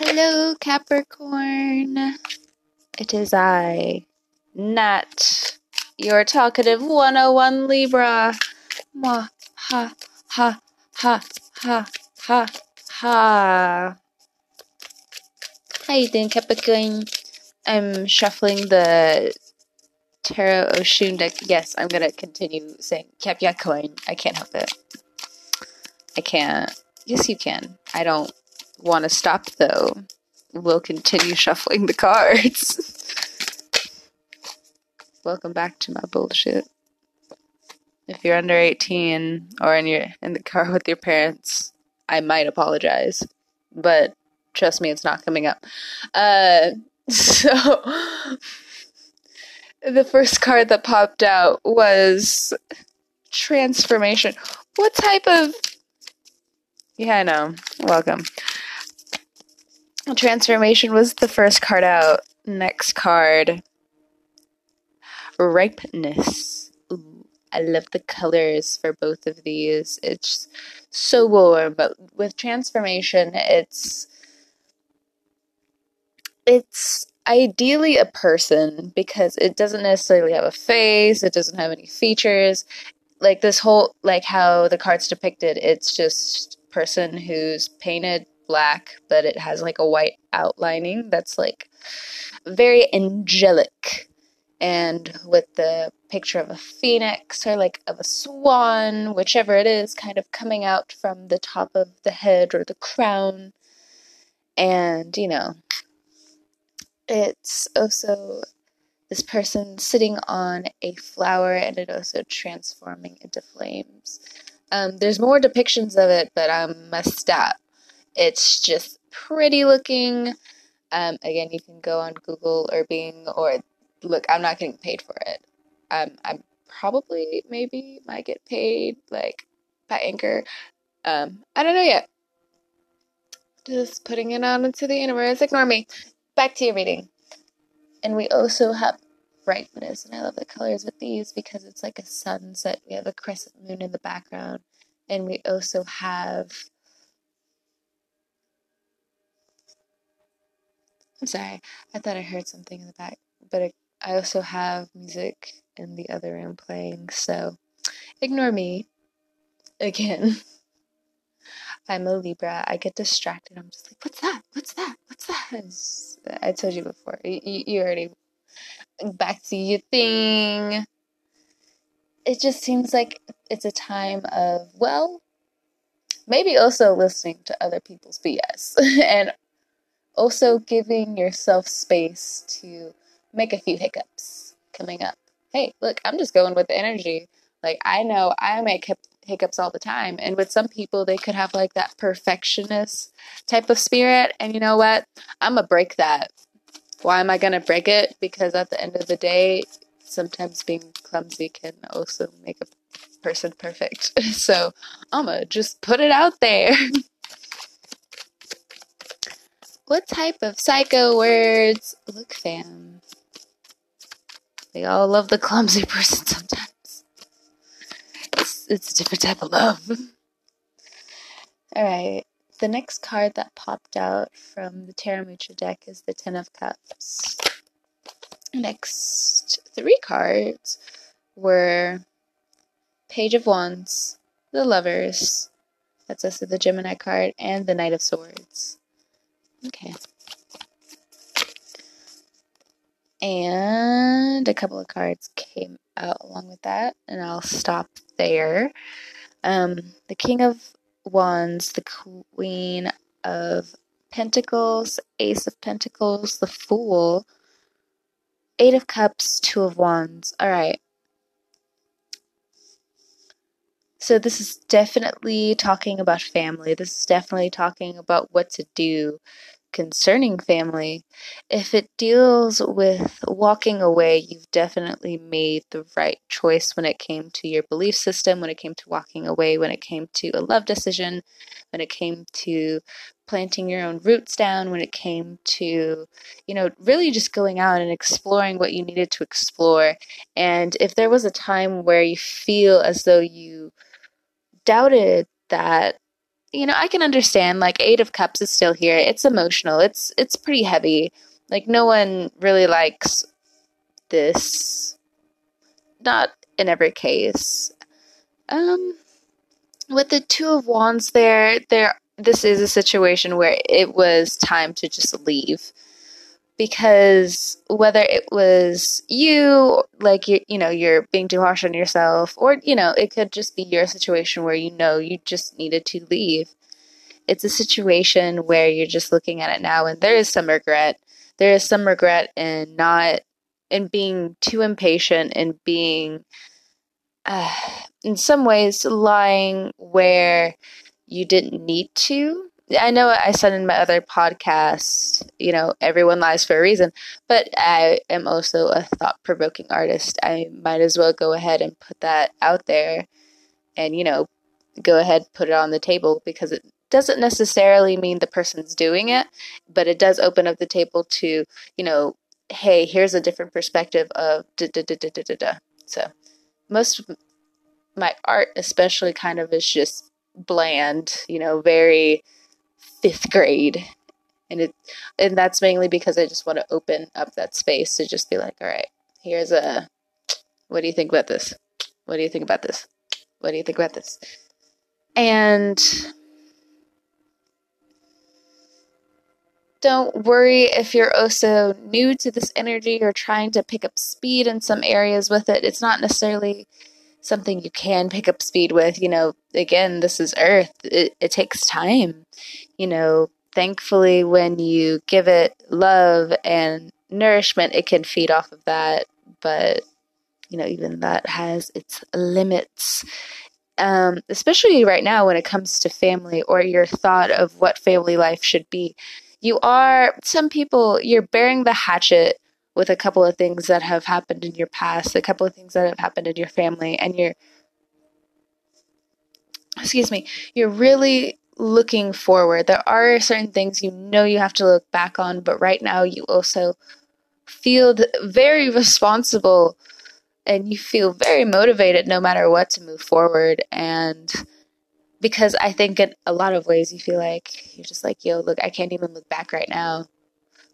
Hello, Capricorn. It is I, Nat, your talkative 101 Libra. Mwah, ha, ha, ha, ha, ha, ha. How you doing, Capricorn? I'm shuffling the Tarot Oshun deck. Yes, I'm gonna continue saying Capricorn. I can't help it. I can't. Yes, you can. I don't want to stop though. We'll continue shuffling the cards. Welcome back to my bullshit. If you're under 18 or in your in the car with your parents, I might apologize, but trust me, it's not coming up. Uh, so the first card that popped out was transformation. What type of yeah, I know. Welcome. Transformation was the first card out. Next card. Ripeness. Ooh, I love the colors for both of these. It's so warm, but with transformation, it's it's ideally a person because it doesn't necessarily have a face, it doesn't have any features. Like this whole like how the card's depicted, it's just person who's painted black, but it has like a white outlining that's like very angelic. And with the picture of a phoenix or like of a swan, whichever it is, kind of coming out from the top of the head or the crown. And, you know, it's also this person sitting on a flower and it also transforming into flames. Um, there's more depictions of it, but I'm messed up. It's just pretty looking. Um, again, you can go on Google or Bing or look. I'm not getting paid for it. Um, I'm probably maybe might get paid like by Anchor. Um, I don't know yet. Just putting it out into the universe. Ignore me. Back to your reading. And we also have brightness, and I love the colors with these because it's like a sunset. We have a crescent moon in the background, and we also have I'm sorry. I thought I heard something in the back, but I also have music in the other room playing, so ignore me. Again, I'm a Libra. I get distracted. I'm just like, what's that? What's that? What's that? I told you before. You, you already back to your thing. It just seems like it's a time of, well, maybe also listening to other people's BS and also giving yourself space to make a few hiccups coming up. Hey, look, I'm just going with the energy. Like, I know I make hiccups all the time. And with some people, they could have like that perfectionist type of spirit. And you know what? I'm going to break that. Why am I going to break it? Because at the end of the day, sometimes being clumsy can also make a person perfect. So I'm going to just put it out there. What type of psycho words? Look, fam. They all love the clumsy person sometimes. It's, it's a different type of love. Alright, the next card that popped out from the Tarot Mucha deck is the Ten of Cups. Next three cards were Page of Wands, the Lovers, that's also the Gemini card, and the Knight of Swords. Okay. And a couple of cards came out along with that, and I'll stop there. Um, the King of Wands, the Queen of Pentacles, Ace of Pentacles, the Fool, Eight of Cups, Two of Wands. All right. So, this is definitely talking about family. This is definitely talking about what to do concerning family. If it deals with walking away, you've definitely made the right choice when it came to your belief system, when it came to walking away, when it came to a love decision, when it came to planting your own roots down, when it came to, you know, really just going out and exploring what you needed to explore. And if there was a time where you feel as though you doubted that you know, I can understand like 8 of cups is still here. It's emotional. It's it's pretty heavy. Like no one really likes this not in every case. Um with the 2 of wands there, there this is a situation where it was time to just leave because whether it was you like you you know you're being too harsh on yourself or you know it could just be your situation where you know you just needed to leave. It's a situation where you're just looking at it now and there is some regret. There is some regret in not in being too impatient and being uh, in some ways lying where you didn't need to I know I said in my other podcast, you know, everyone lies for a reason, but I am also a thought provoking artist. I might as well go ahead and put that out there and, you know, go ahead, put it on the table because it doesn't necessarily mean the person's doing it, but it does open up the table to, you know, hey, here's a different perspective of da da da da da da da. So most of my art, especially, kind of is just bland, you know, very fifth grade. And it and that's mainly because i just want to open up that space to just be like all right here's a what do you think about this? What do you think about this? What do you think about this? And don't worry if you're also new to this energy or trying to pick up speed in some areas with it. It's not necessarily something you can pick up speed with. You know, again, this is Earth. It, it takes time. You know, thankfully, when you give it love and nourishment, it can feed off of that. But, you know, even that has its limits. Um, especially right now when it comes to family or your thought of what family life should be. You are, some people, you're bearing the hatchet with a couple of things that have happened in your past, a couple of things that have happened in your family, and you're, excuse me, you're really looking forward. There are certain things you know you have to look back on, but right now you also feel very responsible and you feel very motivated no matter what to move forward. And because I think in a lot of ways you feel like you're just like, yo, look, I can't even look back right now.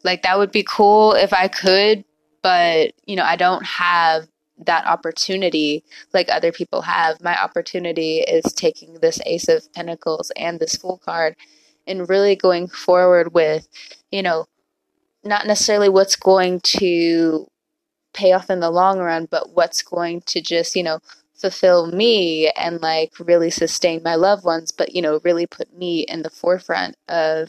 Like that would be cool if I could, but you know, I don't have that opportunity like other people have. My opportunity is taking this Ace of Pentacles and this Fool card and really going forward with, you know, not necessarily what's going to pay off in the long run, but what's going to just, you know, fulfill me and like really sustain my loved ones, but, you know, really put me in the forefront of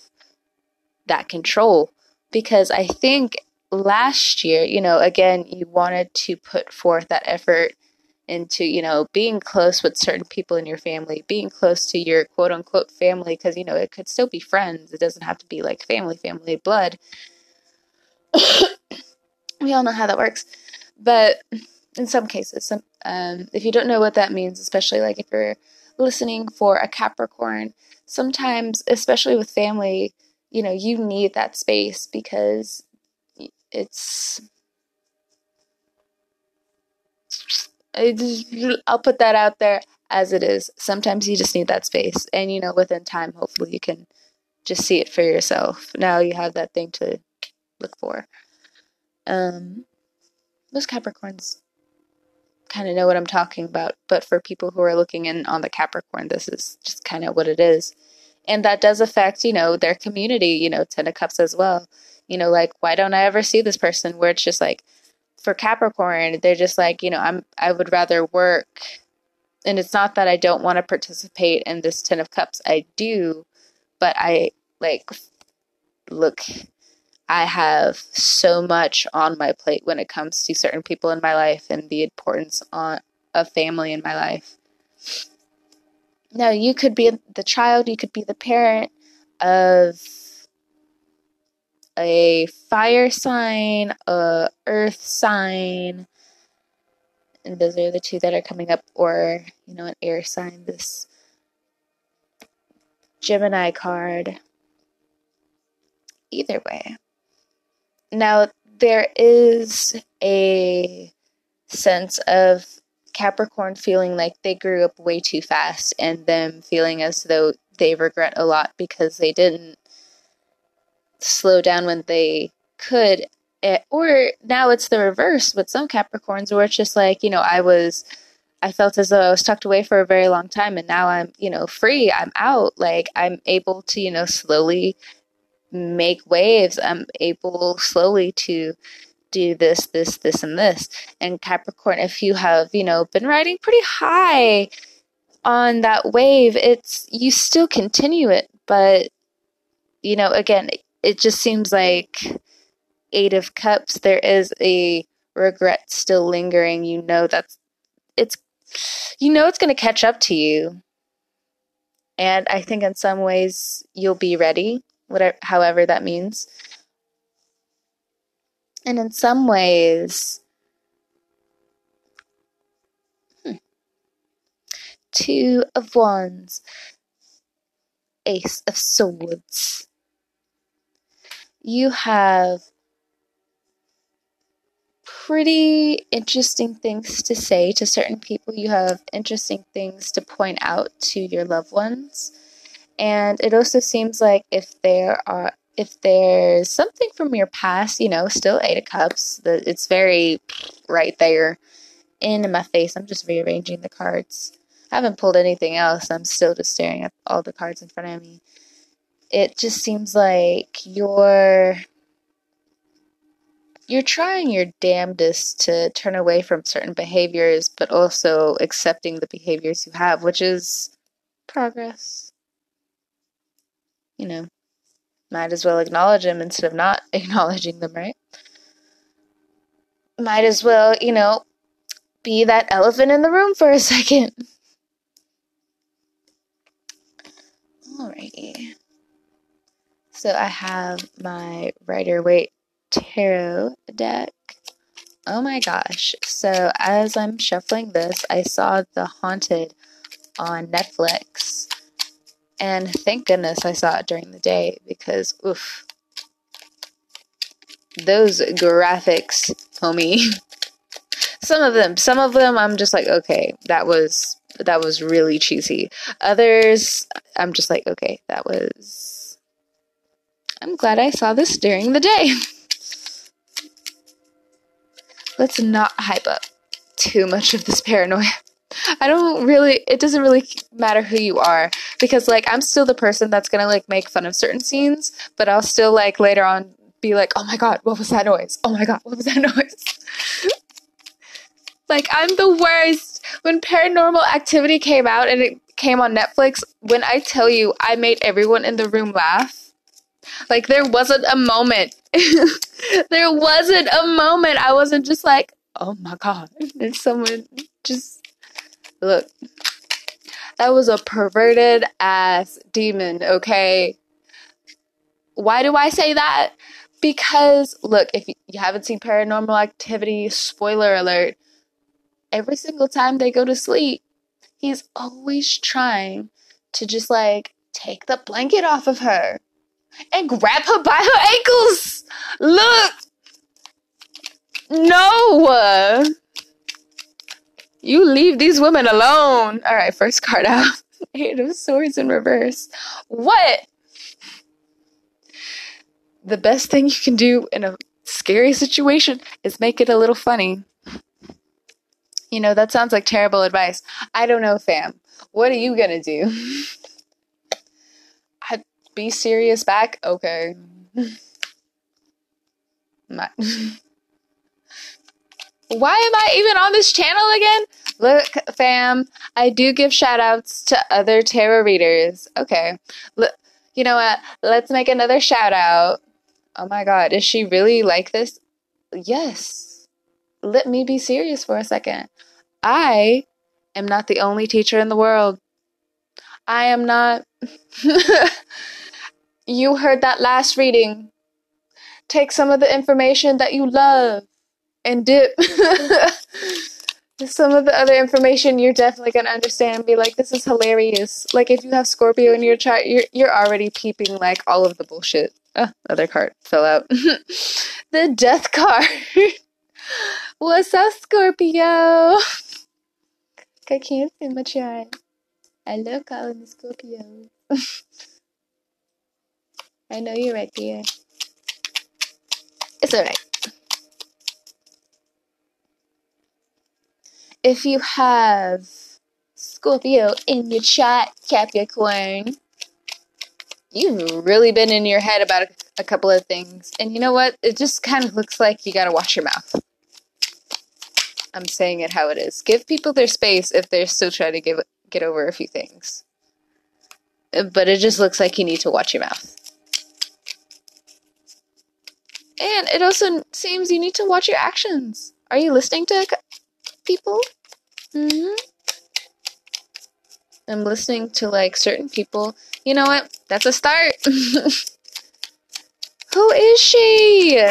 that control because I think last year, you know, again, you wanted to put forth that effort into, you know, being close with certain people in your family, being close to your quote unquote family, because, you know, it could still be friends. It doesn't have to be like family, family, blood. we all know how that works. But in some cases, some, um, if you don't know what that means, especially like if you're listening for a Capricorn, sometimes, especially with family, you know, you need that space because it's I'll put that out there as it is. Sometimes you just need that space, and you know, within time, hopefully, you can just see it for yourself. Now you have that thing to look for. Um, most Capricorns kind of know what I'm talking about, but for people who are looking in on the Capricorn, this is just kind of what it is and that does affect you know their community you know ten of cups as well. You know like why don't i ever see this person where it's just like for capricorn they're just like you know i'm i would rather work. And it's not that i don't want to participate in this ten of cups i do but i like look i have so much on my plate when it comes to certain people in my life and the importance on of family in my life now, you could be the child, you could be the parent of a fire sign, a earth sign, and those are the two that are coming up, or, you know, an air sign, this Gemini card. Either way. Now, there is a sense of Capricorn feeling like they grew up way too fast and them feeling as though they regret a lot because they didn't slow down when they could. Eh, or now it's the reverse with some Capricorns where it's just like, you know, I was I felt as though I was tucked away for a very long time and now I'm, you know, free. I'm out. Like I'm able to, you know, slowly make waves. I'm able slowly to do this, this, this, and this. And Capricorn, if you have, you know, been riding pretty high on that wave, it's you still continue it, but you know, again, it just seems like Eight of Cups, there is a regret still lingering. You know that's it's you know it's going to catch up to you. And I think in some ways you'll be ready, whatever however that means. And in some ways hmm, Two of Wands, Ace of Swords. You have pretty interesting things to say to certain people. You have interesting things to point out to your loved ones. And it also seems like if there are if there's something from your past, you know, still eight of cups, that it's very right there in my face. I'm just rearranging the cards. I haven't pulled anything else. I'm still just staring at all the cards in front of me. It just seems like you're you're trying your damnedest to turn away from certain behaviors, but also accepting the behaviors you have, which is progress. You know, might as well acknowledge them instead of not acknowledging them, right? Might as well, you know, be that elephant in the room for a second. Alrighty. So I have my Rider Waite tarot deck. Oh my gosh. So as I'm shuffling this, I saw The Haunted on Netflix. And thank goodness I saw it during the day because oof. Those graphics, homie. some of them, some of them I'm just like, okay, that was that was really cheesy. Others I'm just like, okay, that was I'm glad I saw this during the day. let's not hype up too much of this paranoia. I don't really, it doesn't really matter who you are because, like, I'm still the person that's gonna, like, make fun of certain scenes, but I'll still, like, later on be like, oh my god, what was that noise? Oh my god, what was that noise? like, I'm the worst. When paranormal activity came out and it came on Netflix, when I tell you I made everyone in the room laugh, like, there wasn't a moment there wasn't a moment I wasn't just like, oh my god. And someone just look. That was a perverted ass demon, okay? Why do I say that? Because look, if you haven't seen paranormal activity, spoiler alert, every single time they go to sleep, he's always trying to just like take the blanket off of her and grab her by her ankles. Look. No. You leave these women alone. All right, first card out. Eight of Swords in reverse. What? The best thing you can do in a scary situation is make it a little funny. You know, that sounds like terrible advice. I don't know, fam. What are you gonna do? I be serious back? Okay. My- Why am I even on this channel again? Look, fam, I do give shout outs to other tarot readers. Okay. Look, you know what? Let's make another shout out. Oh my god, is she really like this? Yes. Let me be serious for a second. I am not the only teacher in the world. I am not. You heard that last reading. Take some of the information that you love and dip. some of the other information you're definitely gonna understand be like this is hilarious. Like if you have scorpio in your chart you're, you're already peeping like all of the bullshit. Ah, other card fell out. The death card. What's up scorpio? I can't see my chart i love calling the scorpios I know you're right, there. It's alright. If you have Scorpio in your chart, Capricorn, you've really been in your head about a, a couple of things. And you know what? It just kind of looks like you gotta watch your mouth. I'm saying it how it is. Give people their space if they're still trying to give, get over a few things. Uh, but it just looks like you need to watch your mouth. And it also seems you need to watch your actions. Are you listening to people? Mm-hmm. I'm listening to like certain people. You know what? That's a start. Who is she?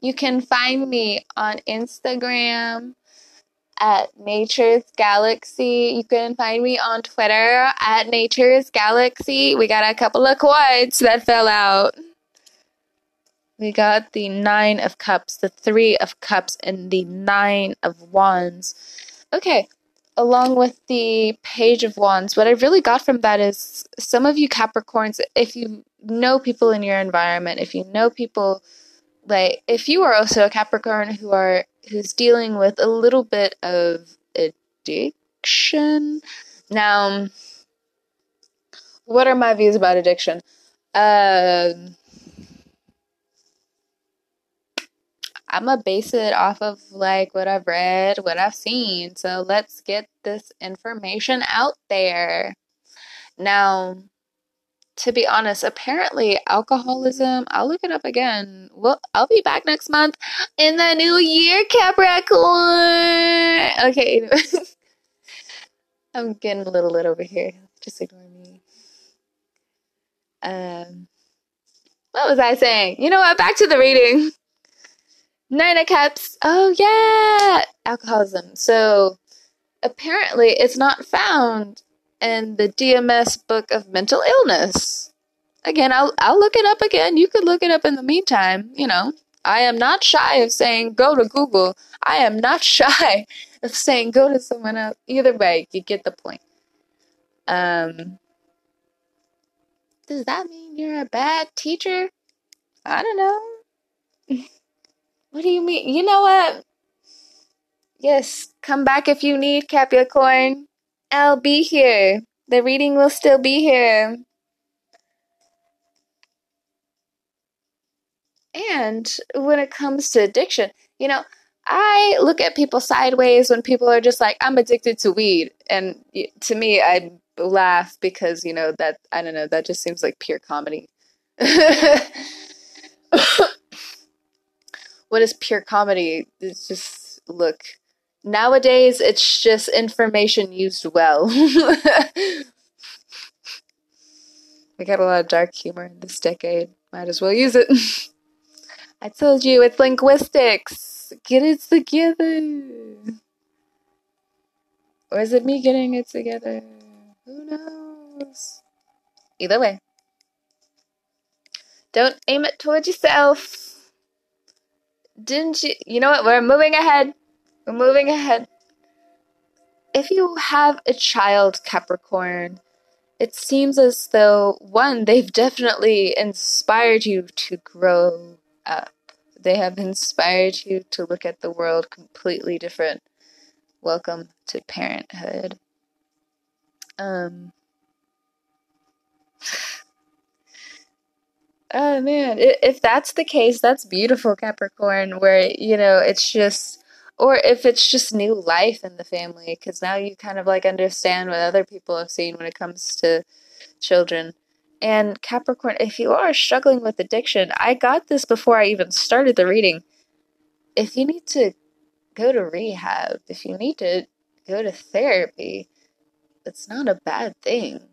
You can find me on Instagram at Nature's Galaxy. You can find me on Twitter at Nature's Galaxy. We got a couple of quads that fell out. We got the Nine of Cups, the Three of Cups, and the Nine of Wands. Okay, along with the Page of Wands, what I really got from that is some of you Capricorns, if you know people in your environment, if you know people like if you are also a Capricorn who are who's dealing with a little bit of addiction. Now, what are my views about addiction? Um I'm gonna base it off of like what I've read, what I've seen. So let's get this information out there. Now, to be honest, apparently alcoholism, I'll look it up again. Well, I'll be back next month in the new year, Capricorn. Okay, I'm getting a little lit over here. Just ignore me. Um, what was I saying? You know what? Back to the reading. Nine of Cups. Oh, yeah. Alcoholism. So apparently it's not found in the DMS book of mental illness. Again, I'll, I'll look it up again. You could look it up in the meantime. You know, I am not shy of saying go to Google. I am not shy of saying go to someone else. Either way, you get the point. Um, does that mean you're a bad teacher? I don't know. What do you mean? You know what? Yes, come back if you need Capricorn. I'll be here. The reading will still be here. And when it comes to addiction, you know, I look at people sideways when people are just like, I'm addicted to weed. And to me, I laugh because, you know, that, I don't know, that just seems like pure comedy. what is pure comedy? It's just look. Nowadays, it's just information used well. we got a lot of dark humor in this decade. Might as well use it. I told you it's linguistics. Get it together. Or is it me getting it together? Who knows? Either way. Don't aim it towards yourself didn't you? You know what? We're moving ahead. We're moving ahead. If you have a child, Capricorn, it seems as though, one, they've definitely inspired you to grow up. They have inspired you to look at the world completely different. Welcome to parenthood. Um, Oh man, if that's the case, that's beautiful, Capricorn. Where you know it's just, or if it's just new life in the family, because now you kind of like understand what other people have seen when it comes to children. And Capricorn, if you are struggling with addiction, I got this before I even started the reading. If you need to go to rehab, if you need to go to therapy, it's not a bad thing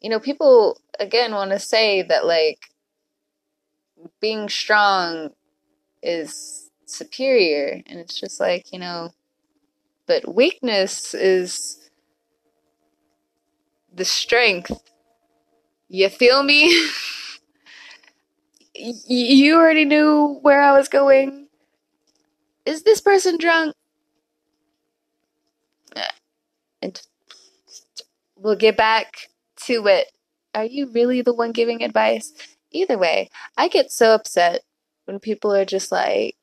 you know, people again want to say that like being strong is superior, and it's just like, you know, but weakness is the strength. You feel me? you already knew where I was going. Is this person drunk? Uh, and we'll get back to it. Are you really the one giving advice? Either way, I get so upset when people are just like,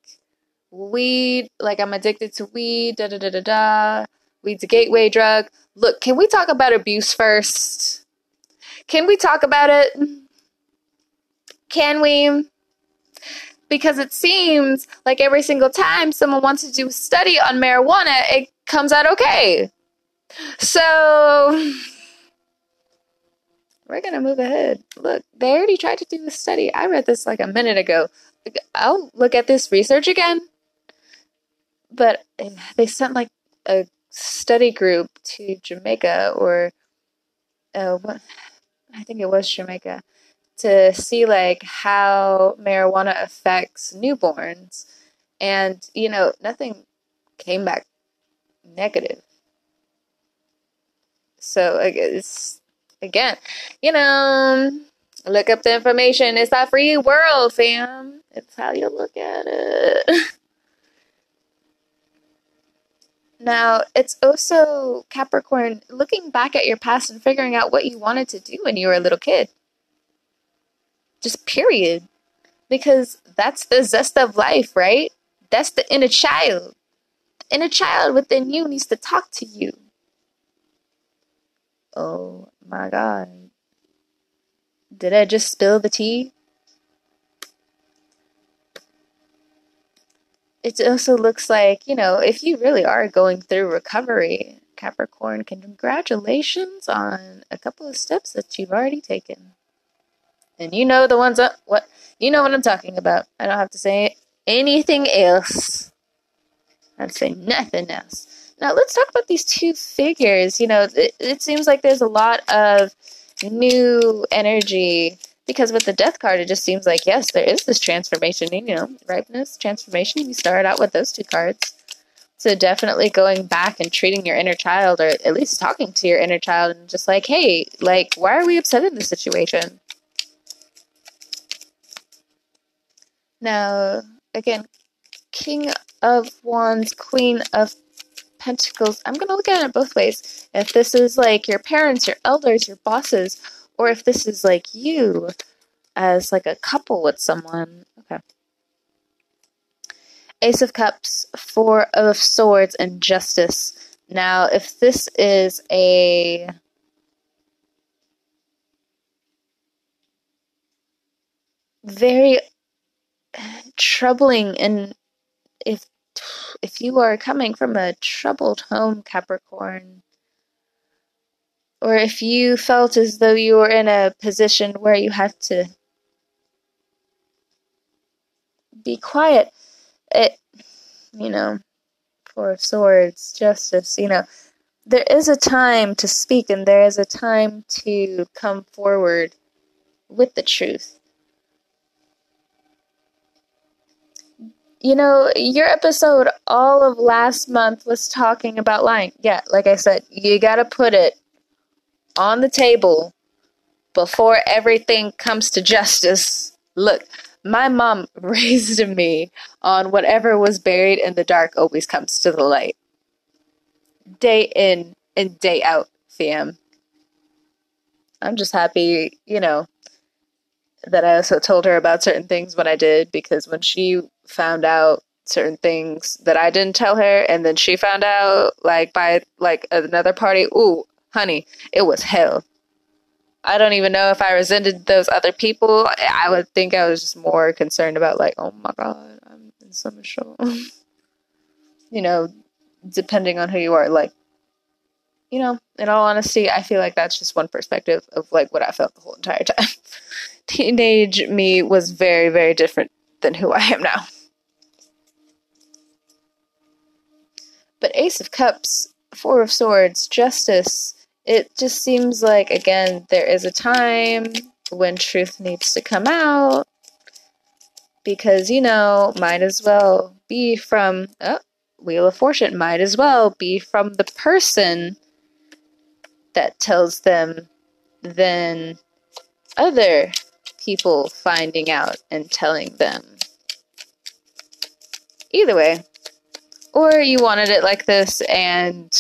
weed, like I'm addicted to weed, da da da da da. Weed's a gateway drug. Look, can we talk about abuse first? Can we talk about it? Can we? Because it seems like every single time someone wants to do a study on marijuana, it comes out okay. So we're gonna move ahead. Look, they already tried to do the study. I read this like a minute ago. I'll look at this research again. But they sent like a study group to Jamaica or uh, what I think it was Jamaica to see like how marijuana affects newborns and you know nothing came back negative so it's again you know look up the information it's a free world fam it's how you look at it Now, it's also Capricorn looking back at your past and figuring out what you wanted to do when you were a little kid. Just period. Because that's the zest of life, right? That's the inner child. The inner child within you needs to talk to you. Oh my god. Did I just spill the tea? it also looks like, you know, if you really are going through recovery, Capricorn, congratulations on a couple of steps that you've already taken. And you know the ones up what you know what I'm talking about. I don't have to say anything else. I'd say nothing else. Now let's talk about these two figures. You know, it, it seems like there's a lot of new energy because with the death card, it just seems like, yes, there is this transformation, you know, ripeness, transformation. You start out with those two cards. So definitely going back and treating your inner child, or at least talking to your inner child, and just like, hey, like, why are we upset in this situation? Now, again, King of Wands, Queen of Pentacles. I'm going to look at it both ways. If this is like your parents, your elders, your bosses, or if this is like you as like a couple with someone. Okay. Ace of Cups, Four of Swords, and Justice. Now, if this is a very troubling and if if you are coming from a troubled home capricorn or if you felt as though you were in a position where you have to be quiet, it, you know, Four of Swords, Justice, you know, there is a time to speak and there is a time to come forward with the truth. You know, your episode all of last month was talking about lying. Yeah, like I said, you gotta put it on the table before everything comes to justice. Look, my mom raised me on whatever was buried in the dark always comes to the light. Day in and day out, fam. I'm just happy, you know, that I also told her about certain things when I did because when she found out certain things that I didn't tell her and then she found out like by like another party, ooh, honey, it was hell. I don't even know if I resented those other people. I would think I was just more concerned about like, oh my god, I'm in so much trouble. you know, depending on who you are, like, you know, in all honesty, I feel like that's just one perspective of like what I felt the whole entire time. Teenage me was very, very different than who I am now. But Ace of Cups, Four of Swords, Justice, it just seems like again there is a time when truth needs to come out because you know might as well be from oh, wheel of fortune might as well be from the person that tells them than other people finding out and telling them. Either way or you wanted it like this and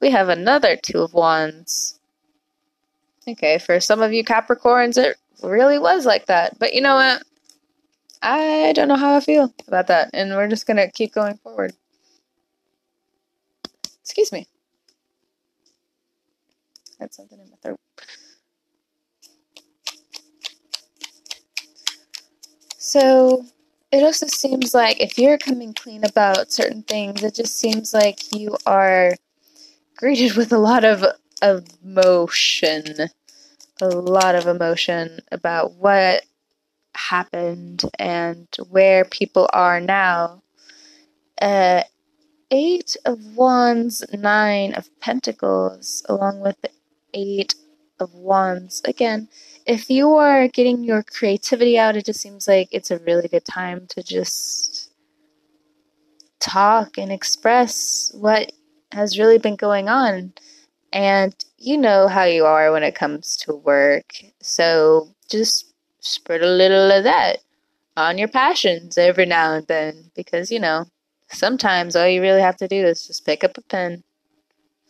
We have another Two of Wands. Okay, for some of you Capricorns, it really was like that. But you know what? I don't know how I feel about that, and we're just gonna keep going forward. Excuse me. I had something in my throat. So it also seems like if you're coming clean about certain things, it just seems like you are greeted with a lot of emotion. A lot of emotion about what happened and where people are now. Uh, eight of Wands, Nine of Pentacles, along with the Eight of Wands. Again, if you are getting your creativity out, it just seems like it's a really good time to just talk and express what has really been going on. And you know how you are when it comes to work. So just spread a little of that on your passions every now and then because, you know, sometimes all you really have to do is just pick up a pen,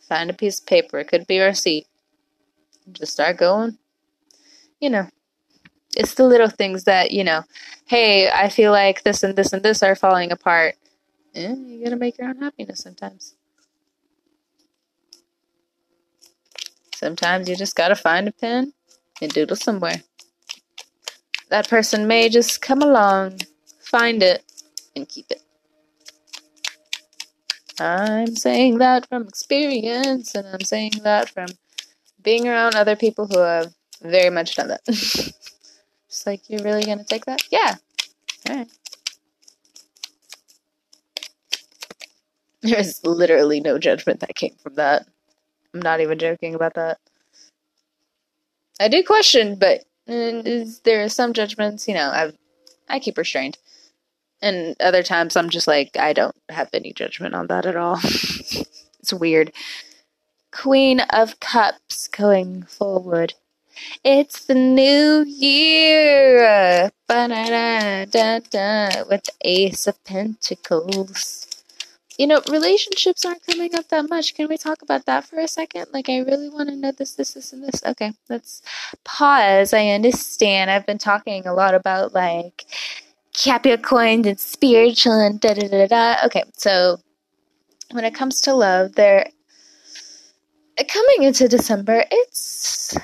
find a piece of paper, it could be a receipt, just start going. You know, it's the little things that, you know, hey, I feel like this and this and this are falling apart. Eh, you gotta make your own happiness sometimes. Sometimes you just gotta find a pen and doodle somewhere. That person may just come along, find it, and keep it. I'm saying that from experience, and I'm saying that from being around other people who have very much done that. Just like, you're really gonna take that? Yeah. Alright. There's literally no judgment that came from that. I'm not even joking about that. I do question, but mm, is, there are some judgments, you know, I've I keep restrained. And other times I'm just like, I don't have any judgment on that at all. it's weird. Queen of Cups going forward. It's the new year. Ba-da-da-da-da, with the Ace of Pentacles. You know, relationships aren't coming up that much. Can we talk about that for a second? Like, I really want to know this, this, this, and this. Okay, let's pause. I understand. I've been talking a lot about like Capricorn and spiritual and da da da da. Okay, so when it comes to love, there coming into December, it's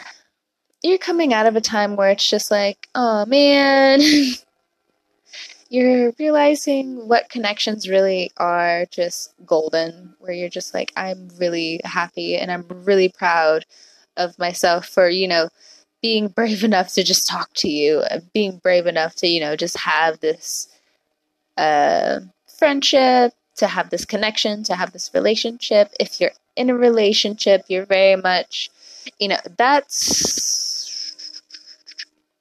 you're coming out of a time where it's just like, oh man, you're realizing what connections really are just golden, where you're just like, I'm really happy and I'm really proud of myself for, you know, being brave enough to just talk to you, being brave enough to, you know, just have this uh, friendship, to have this connection, to have this relationship. If you're in a relationship, you're very much, you know, that's,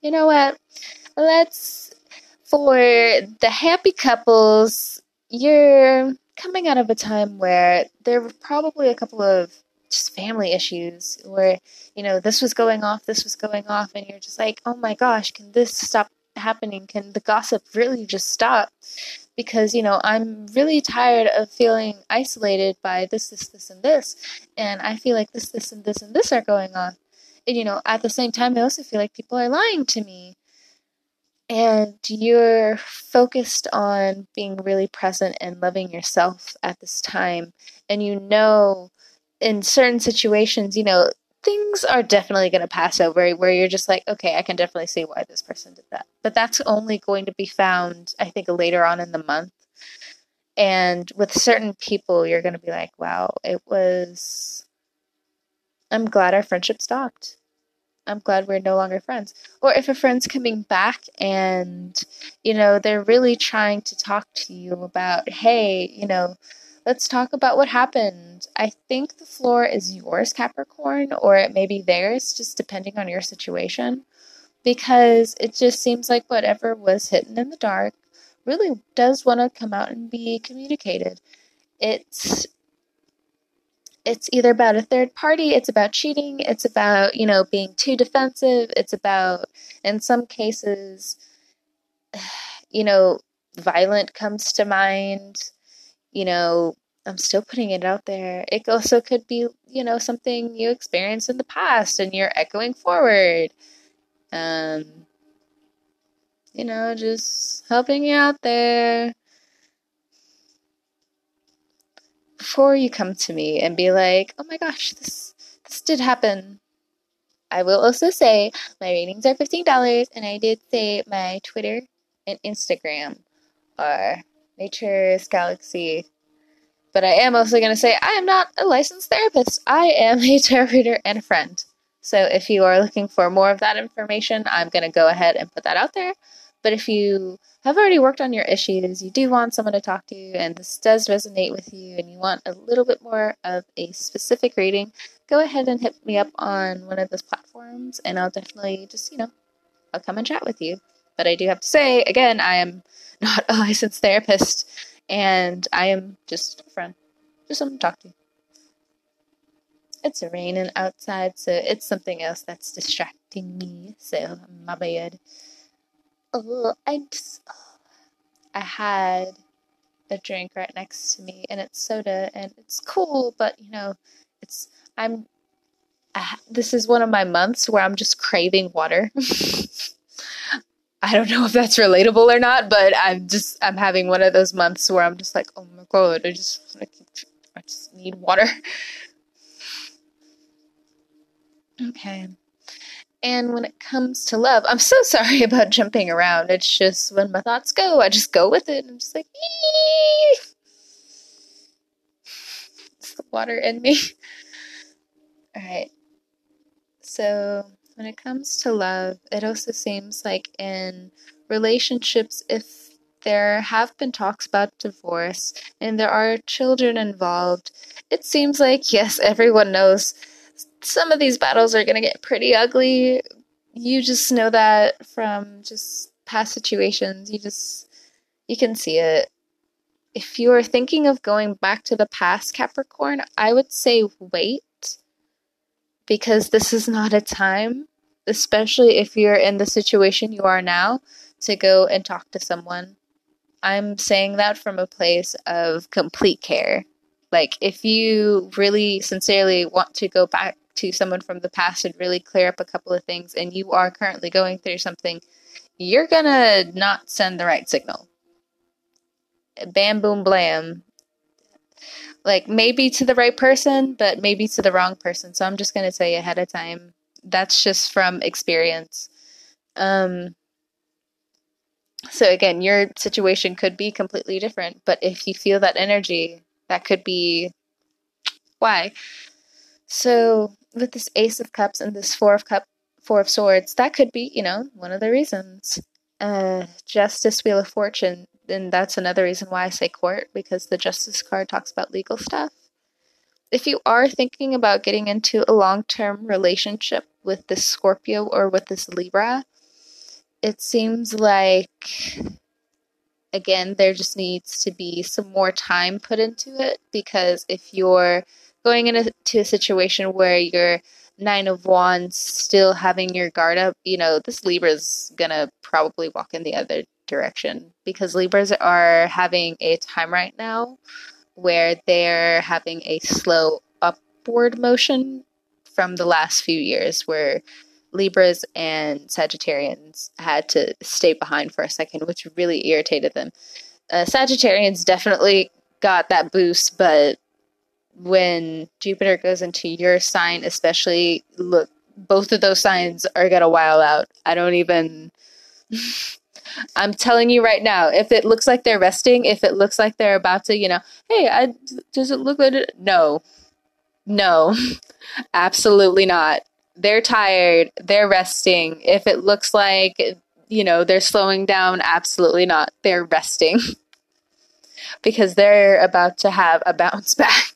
you know what? Let's, for the happy couples, you're coming out of a time where there were probably a couple of just family issues where, you know, this was going off, this was going off, and you're just like, oh my gosh, can this stop happening? Can the gossip really just stop? because you know i'm really tired of feeling isolated by this this this and this and i feel like this this and this and this are going on you know at the same time i also feel like people are lying to me and you're focused on being really present and loving yourself at this time and you know in certain situations you know things are definitely going to pass over where you're just like, okay, I can definitely see why this person did that. But that's only going to be found, I think, later on in the month. And with certain people, you're going to be like, wow, it was. I'm glad our friendship stopped. I'm glad we're no longer friends. Or if a friend's coming back and, you know, they're really trying to talk to you about, hey, you know, let's talk about what happened. I think the floor is yours, Capricorn, or it may be theirs, just depending on your situation. Because it just seems like whatever was hidden in the dark really does want to come out and be communicated. It's it's either about a third party, it's about cheating, it's about, you know, being too defensive, it's about in some cases you know, violent comes to mind you know, I'm still putting it out there. It also could be, you know, something you experienced in the past and you're echoing forward. Um, you know, just helping you out there. Before you come to me and be like, "Oh my gosh, this this did happen." I will also say my ratings are $15 and I did say my Twitter and Instagram are Nature's Galaxy but I am also going to say I am not a licensed therapist. I am a tarot reader and a friend. So if you are looking for more of that information, I'm going to go ahead and put that out there. But if you have already worked on your issues, you do want someone to talk to, and this does resonate with you, and you want a little bit more of a specific reading, go ahead and hit me up on one of those platforms, and I'll definitely just, you know, I'll come and chat with you. But I do have to say, again, I am not a licensed therapist and I am just a friend, just someone to talk to. It's raining outside, so it's something else that's distracting me. So my bad. Oh, I just, I had a drink right next to me, and it's soda, and it's cool, but you know, it's I'm. I, this is one of my months where I'm just craving water. I don't know if that's relatable or not, but I'm just I'm having one of those months where I'm just like, oh my god, I just I, I just need water. Okay. And when it comes to love, I'm so sorry about jumping around. It's just when my thoughts go, I just go with it. I'm just like, Ee! it's the water in me. All right. So when it comes to love, it also seems like in relationships, if there have been talks about divorce and there are children involved, it seems like, yes, everyone knows some of these battles are going to get pretty ugly. You just know that from just past situations. You just, you can see it. If you are thinking of going back to the past, Capricorn, I would say wait because this is not a time, especially if you're in the situation you are now, to go and talk to someone. I'm saying that from a place of complete care. Like, if you really sincerely want to go back to someone from the past and really clear up a couple of things, and you are currently going through something, you're gonna not send the right signal. Bam, boom, blam like maybe to the right person, but maybe to the wrong person. So I'm just tell you ahead of time. That's just from experience. Um, so again, your situation could be completely different, but if you feel that energy, that could be why. So with this Ace of Cups and this Four of Cup, Four of Swords, that could be, you know, one of the reasons. Uh, Justice, Wheel of Fortune, and that's another reason why I say court because the justice card talks about legal stuff. If you are thinking about getting into a long term relationship with this Scorpio or with this Libra, it seems like, again, there just needs to be some more time put into it because if you're going into a situation where you're Nine of Wands still having your guard up, you know, this Libra's gonna probably walk in the other direction because Libras are having a time right now where they're having a slow upward motion from the last few years where Libras and Sagittarians had to stay behind for a second, which really irritated them. Uh, Sagittarians definitely got that boost, but when Jupiter goes into your sign, especially, look, both of those signs are gonna wild out. I don't even. I'm telling you right now, if it looks like they're resting, if it looks like they're about to, you know, hey, I, does it look like it? No. No. Absolutely not. They're tired. They're resting. If it looks like, you know, they're slowing down, absolutely not. They're resting. because they're about to have a bounce back.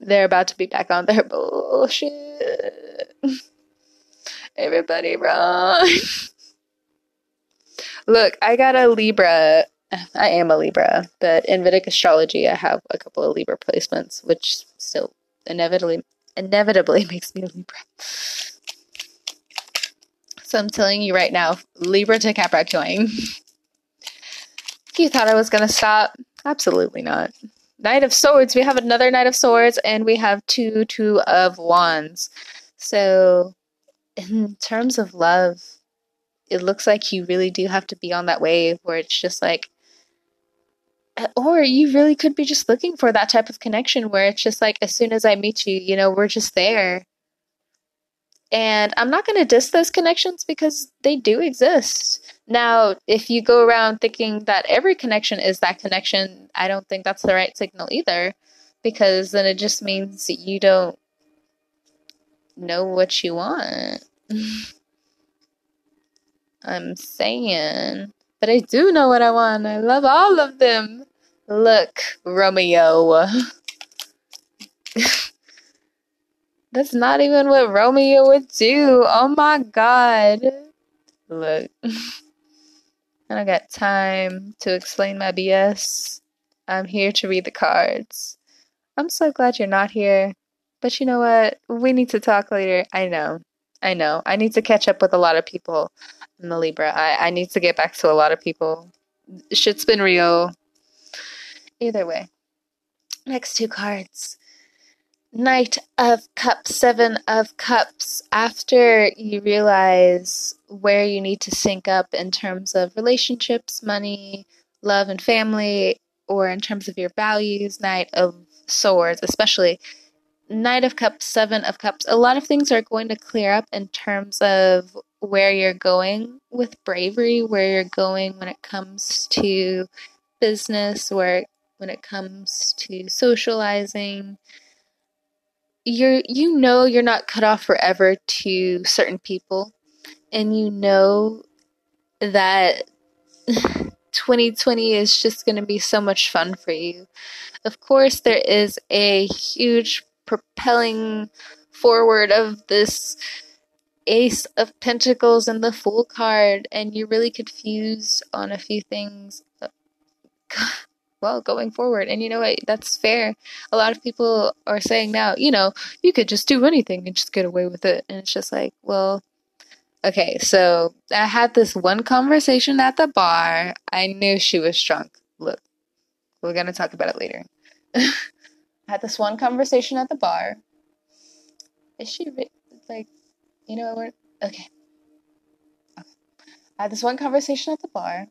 they're about to be back on their bullshit. Everybody run. Look, I got a Libra. I am a Libra, but in Vedic astrology, I have a couple of Libra placements, which still inevitably inevitably makes me a Libra. So I'm telling you right now, Libra to Capricorn. you thought I was gonna stop, Absolutely not. Knight of Swords. We have another Knight of Swords, and we have two Two of Wands. So, in terms of love, it looks like you really do have to be on that wave where it's just like, or you really could be just looking for that type of connection where it's just like, as soon as I meet you, you know, we're just there. And I'm not going to diss those connections because they do exist. Now, if you go around thinking that every connection is that connection, I don't think that's the right signal either, because then it just means you don't know what you want. I'm saying. But I do know what I want. I love all of them. Look, Romeo. That's not even what Romeo would do. Oh my god. Look. I don't got time to explain my BS. I'm here to read the cards. I'm so glad you're not here. But you know what? We need to talk later. I know. I know. I need to catch up with a lot of people in the Libra. I, I need to get back to a lot of people. Shit's been real. Either way. Next two cards. Knight of Cups, Seven of Cups. After you realize where you need to sync up in terms of relationships, money, love, and family, or in terms of your values, Knight of Swords, especially Knight of Cups, Seven of Cups, a lot of things are going to clear up in terms of where you're going with bravery, where you're going when it comes to business, where when it comes to socializing, you're you know you're not cut off forever to certain people and you know that 2020 is just going to be so much fun for you. Of course there is a huge propelling forward of this ace of pentacles and the fool card and you're really confused on a few things well going forward. And you know what? That's fair. A lot of people are saying now, you know, you could just do anything and just get away with it. And it's just like, well, okay, so I had this one conversation at the bar. I knew she was drunk. Look, we're going to talk about it later. I had this one conversation at the bar. Is she re- like, you know? Okay. okay. I had this one conversation at the bar,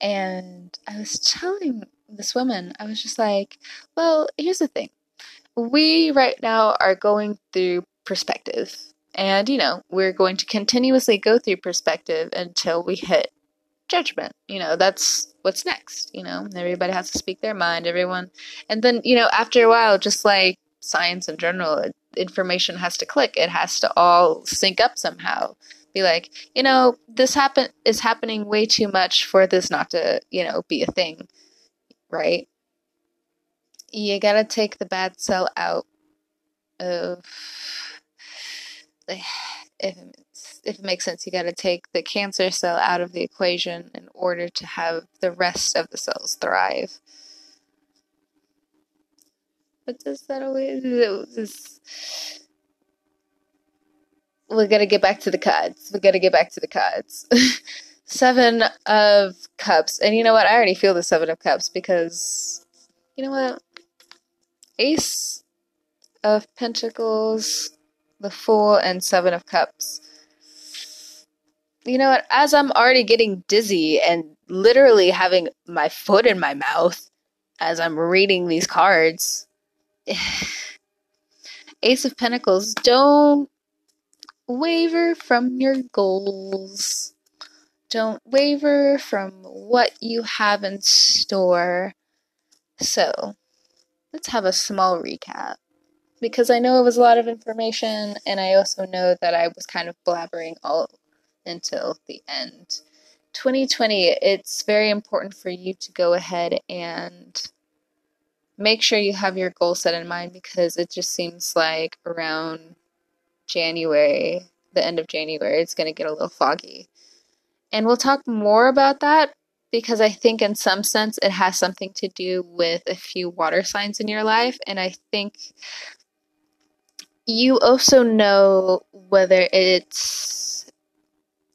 and I was telling this woman, I was just like, well, here's the thing. We right now are going through perspective. And, you know, we're going to continuously go through perspective until we hit judgment. You know, that's what's next. You know, everybody has to speak their mind, everyone. And then, you know, after a while, just like science in general, information has to click, it has to all sync up somehow. Be like, you know, this happen is happening way too much for this not to, you know, be a thing right? You gotta take the bad cell out of if if it makes sense, you gotta take the cancer cell out of the equation in order to have the rest of the cells thrive. But does that always? This, we gotta get back to the cards. We gotta get back to the cards. Seven of Cups. And you know what? I already feel the Seven of Cups because, you know what? Ace of Pentacles, the Fool, and Seven of Cups. You know what? As I'm already getting dizzy and literally having my foot in my mouth as I'm reading these cards, Ace of Pentacles, don't waver from your goals. Don't waver from what you have in store. So, let's have a small recap. Because I know it was a lot of information, and I also know that I was kind of blabbering all until the end. 2020, it's very important for you to go ahead and make sure you have your goal set in mind because it just seems like around January, the end of January, it's going to get a little foggy. And we'll talk more about that because I think, in some sense, it has something to do with a few water signs in your life. And I think you also know whether it's.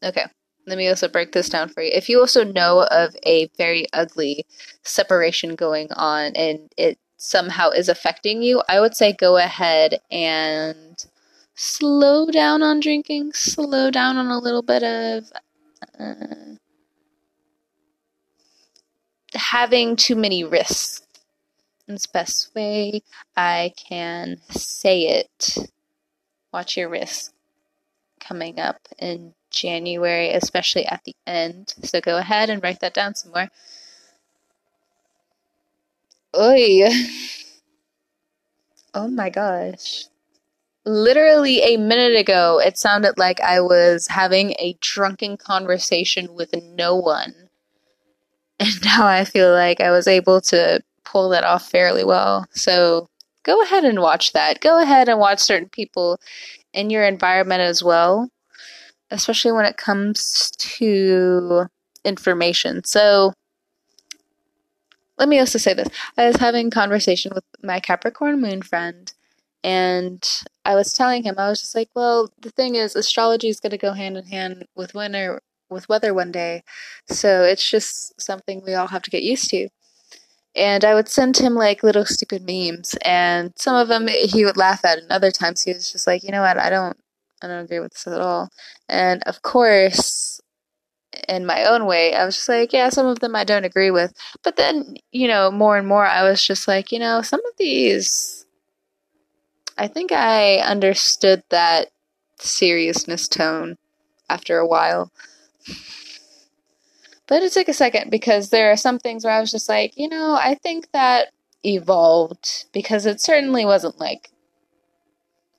Okay, let me also break this down for you. If you also know of a very ugly separation going on and it somehow is affecting you, I would say go ahead and slow down on drinking, slow down on a little bit of uh, having too many risks. It's the best way I can say it. Watch your risks coming up in January, especially at the end. So go ahead and write that down some more. Oi. Oh my gosh. Literally a minute ago, it sounded like I was having a drunken conversation with no one. And now I feel like I was able to pull that off fairly well. So go ahead and watch that. Go ahead and watch certain people in your environment as well especially when it comes to information. So let me also say this. I was having conversation with my Capricorn moon friend and I was telling him I was just like, well, the thing is astrology is going to go hand in hand with winter with weather one day. So it's just something we all have to get used to. And I would send him like little stupid memes and some of them he would laugh at and other times he was just like, "You know what? I don't I don't agree with this at all. And of course, in my own way, I was just like, yeah, some of them I don't agree with. But then, you know, more and more, I was just like, you know, some of these, I think I understood that seriousness tone after a while. But it took a second because there are some things where I was just like, you know, I think that evolved because it certainly wasn't like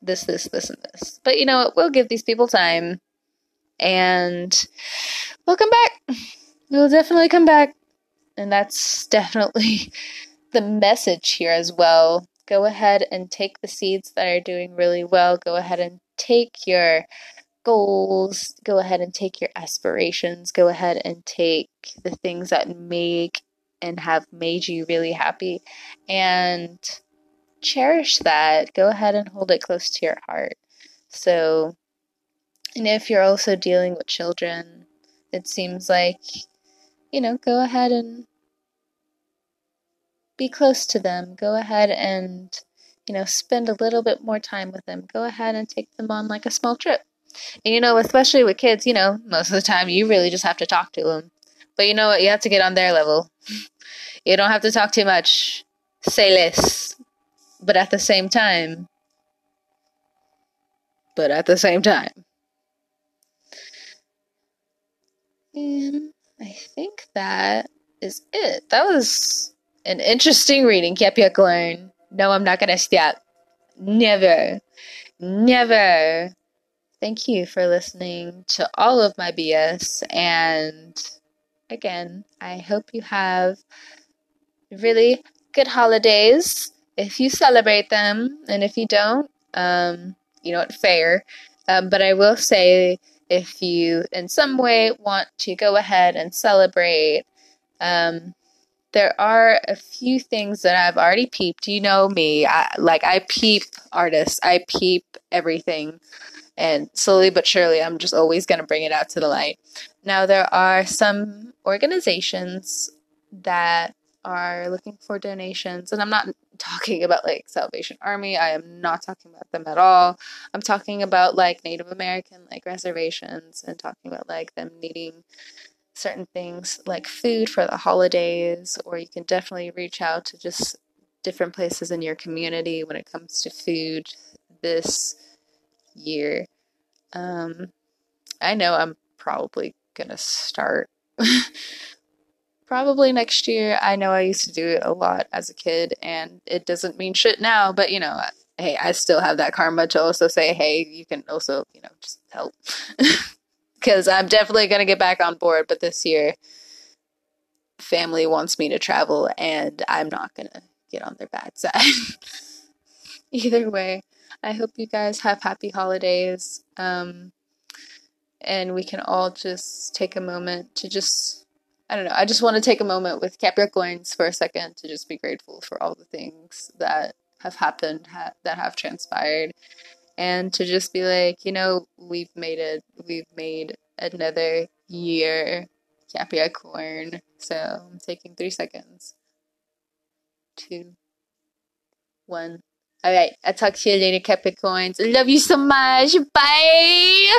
this, this, this, and this. But you know what? We'll give these people time and we'll come back. We'll definitely come back. And that's definitely the message here as well. Go ahead and take the seeds that are doing really well. Go ahead and take your goals. Go ahead and take your aspirations. Go ahead and take the things that make and have made you really happy and cherish that. Go ahead and hold it close to your heart. So, and if you're also dealing with children, it seems like, you know, go ahead and be close to them. Go ahead and, you know, spend a little bit more time with them. Go ahead and take them on like a small trip. And, you know, especially with kids, you know, most of the time you really just have to talk to them. But you know what? You have to get on their level. You don't have to talk too much. Say less but at the same time, but at the same time. And I think that is it. That was an interesting reading, Capricorn. No, I'm not gonna stop. Never. Never. Thank you for listening to all of my BS. And again, I hope you have really good holidays if you celebrate them, and if you don't, um, you know, it's fair. Um, but I will say, if you in some way want to go ahead and celebrate, um, there are a few things that I've already peeped. You know me, I, like I peep artists, I peep everything, and slowly but surely, I'm just always going to bring it out to the light. Now, there are some organizations that are looking for donations, and I'm not talking about like Salvation Army. I am not talking about them at all. I'm talking about like Native American like reservations and talking about like them needing certain things like food for the holidays, or you can definitely reach out to just different places in your community when it comes to food this year. Um, I know I'm probably gonna start probably next year. I know I used to do it a lot as a kid, and it doesn't mean shit now, but you know, hey, I still have that karma to also say, hey, you can also, you know, just help. Because I'm definitely going to get back on board, but this year, family wants me to travel, and I'm not going to get on their bad side. Either way, I hope you guys have happy holidays. Um, and we can all just take a moment to just I don't know. I just want to take a moment with Capricorns for a second to just be grateful for all the things that have happened, ha- that have transpired, and to just be like, you know, we've made it. We've made another year, Capricorn. So I'm taking three seconds. Two, one. All right. I'll talk to you later, Capricorns. Love you so much. Bye.